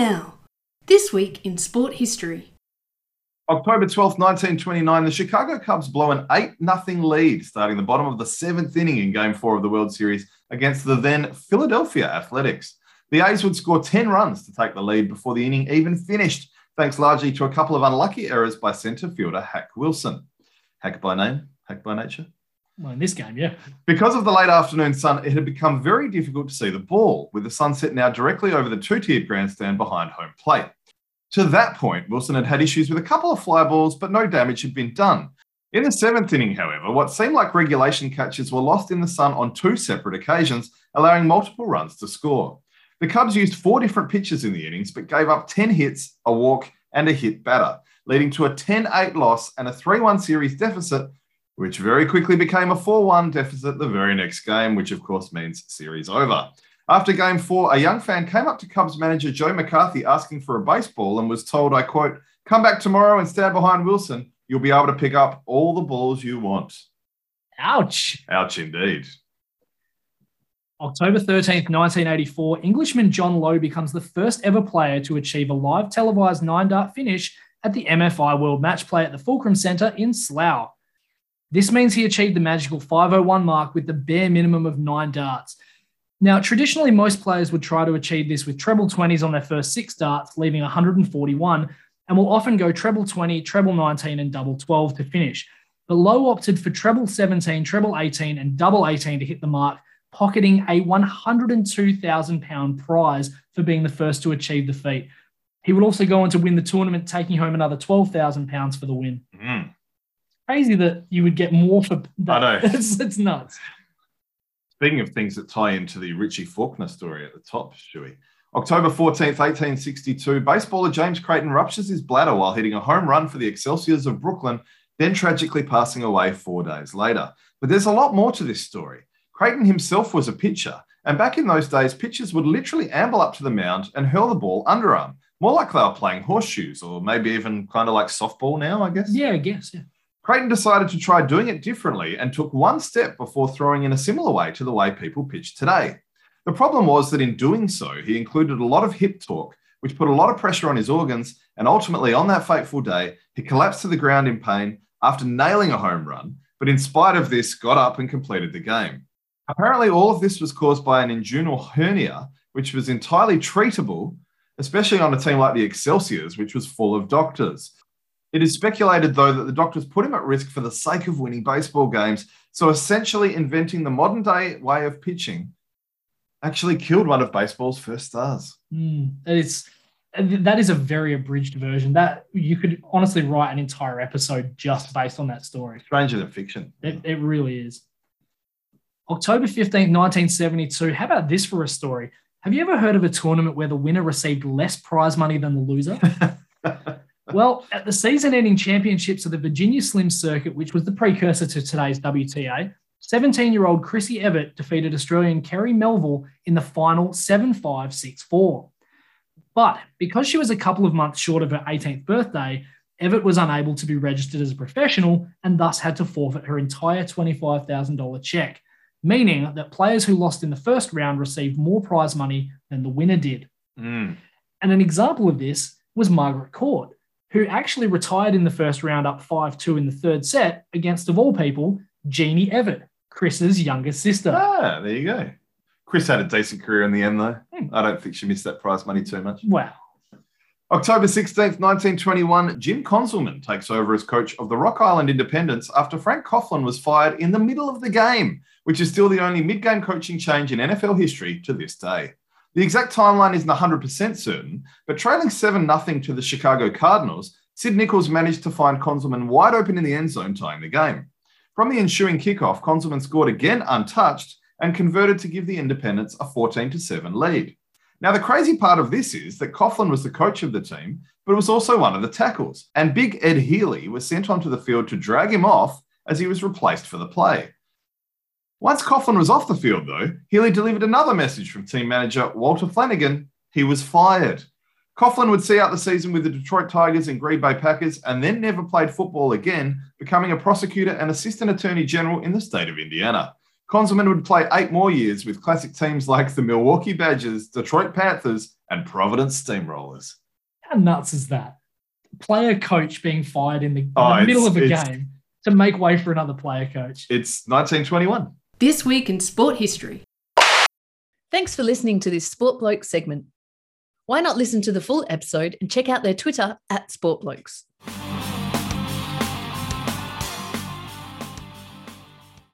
now. This week in sport history. October 12th, 1929, the Chicago Cubs blow an 8 0 lead, starting the bottom of the seventh inning in Game 4 of the World Series against the then Philadelphia Athletics. The A's would score 10 runs to take the lead before the inning even finished, thanks largely to a couple of unlucky errors by centre fielder Hack Wilson. Hack by name, Hack by nature. Well, in this game, yeah. Because of the late afternoon sun, it had become very difficult to see the ball, with the sunset now directly over the two tiered grandstand behind home plate. To that point, Wilson had had issues with a couple of fly balls, but no damage had been done. In the seventh inning, however, what seemed like regulation catches were lost in the sun on two separate occasions, allowing multiple runs to score. The Cubs used four different pitches in the innings, but gave up 10 hits, a walk, and a hit batter, leading to a 10 8 loss and a 3 1 series deficit which very quickly became a 4 1 deficit the very next game, which of course means series over. After game four, a young fan came up to Cubs manager Joe McCarthy asking for a baseball and was told, I quote, come back tomorrow and stand behind Wilson. You'll be able to pick up all the balls you want. Ouch. Ouch indeed. October 13th, 1984, Englishman John Lowe becomes the first ever player to achieve a live televised nine dart finish at the MFI World Match Play at the Fulcrum Centre in Slough. This means he achieved the magical 501 mark with the bare minimum of nine darts. Now, traditionally, most players would try to achieve this with treble 20s on their first six darts, leaving 141, and will often go treble 20, treble 19, and double 12 to finish. But Lowe opted for treble 17, treble 18, and double 18 to hit the mark, pocketing a £102,000 prize for being the first to achieve the feat. He would also go on to win the tournament, taking home another £12,000 for the win. Crazy that you would get more for that. I know. it's, it's nuts. Speaking of things that tie into the Richie Faulkner story at the top, Stewie. October 14th, 1862, baseballer James Creighton ruptures his bladder while hitting a home run for the Excelsiors of Brooklyn, then tragically passing away four days later. But there's a lot more to this story. Creighton himself was a pitcher, and back in those days, pitchers would literally amble up to the mound and hurl the ball underarm, more like they were playing horseshoes, or maybe even kind of like softball now, I guess. Yeah, I guess. Yeah. Creighton decided to try doing it differently and took one step before throwing in a similar way to the way people pitch today. The problem was that in doing so, he included a lot of hip torque, which put a lot of pressure on his organs, and ultimately, on that fateful day, he collapsed to the ground in pain after nailing a home run, but in spite of this, got up and completed the game. Apparently, all of this was caused by an inguinal hernia, which was entirely treatable, especially on a team like the Excelsiors, which was full of doctors. It is speculated, though, that the doctors put him at risk for the sake of winning baseball games. So essentially, inventing the modern day way of pitching actually killed one of baseball's first stars. Mm, it's that is a very abridged version. That you could honestly write an entire episode just based on that story. Stranger than fiction. It, it really is. October 15th, 1972. How about this for a story? Have you ever heard of a tournament where the winner received less prize money than the loser? Well, at the season ending championships of the Virginia Slim Circuit, which was the precursor to today's WTA, 17 year old Chrissy Evert defeated Australian Kerry Melville in the final 7 5 6 4. But because she was a couple of months short of her 18th birthday, Evert was unable to be registered as a professional and thus had to forfeit her entire $25,000 check, meaning that players who lost in the first round received more prize money than the winner did. Mm. And an example of this was Margaret Court, who actually retired in the first round up 5 2 in the third set against, of all people, Jeannie Evert, Chris's younger sister. Ah, there you go. Chris had a decent career in the end, though. Hmm. I don't think she missed that prize money too much. Wow. October 16th, 1921, Jim Conzelman takes over as coach of the Rock Island Independents after Frank Coughlin was fired in the middle of the game, which is still the only mid game coaching change in NFL history to this day. The exact timeline isn't 100% certain, but trailing 7 0 to the Chicago Cardinals, Sid Nichols managed to find Conzelman wide open in the end zone, tying the game. From the ensuing kickoff, Conzelman scored again untouched and converted to give the Independents a 14 7 lead. Now, the crazy part of this is that Coughlin was the coach of the team, but was also one of the tackles, and Big Ed Healey was sent onto the field to drag him off as he was replaced for the play. Once Coughlin was off the field, though, Healey delivered another message from team manager Walter Flanagan. He was fired. Coughlin would see out the season with the Detroit Tigers and Green Bay Packers and then never played football again, becoming a prosecutor and assistant attorney general in the state of Indiana. Conzelman would play eight more years with classic teams like the Milwaukee Badgers, Detroit Panthers, and Providence Steamrollers. How nuts is that? Player coach being fired in the, in Oh, the middle of a game to make way for another player coach. It's 1921. This week in sport history. Thanks for listening to this Sport Bloke segment. Why not listen to the full episode and check out their Twitter at Sport Blokes?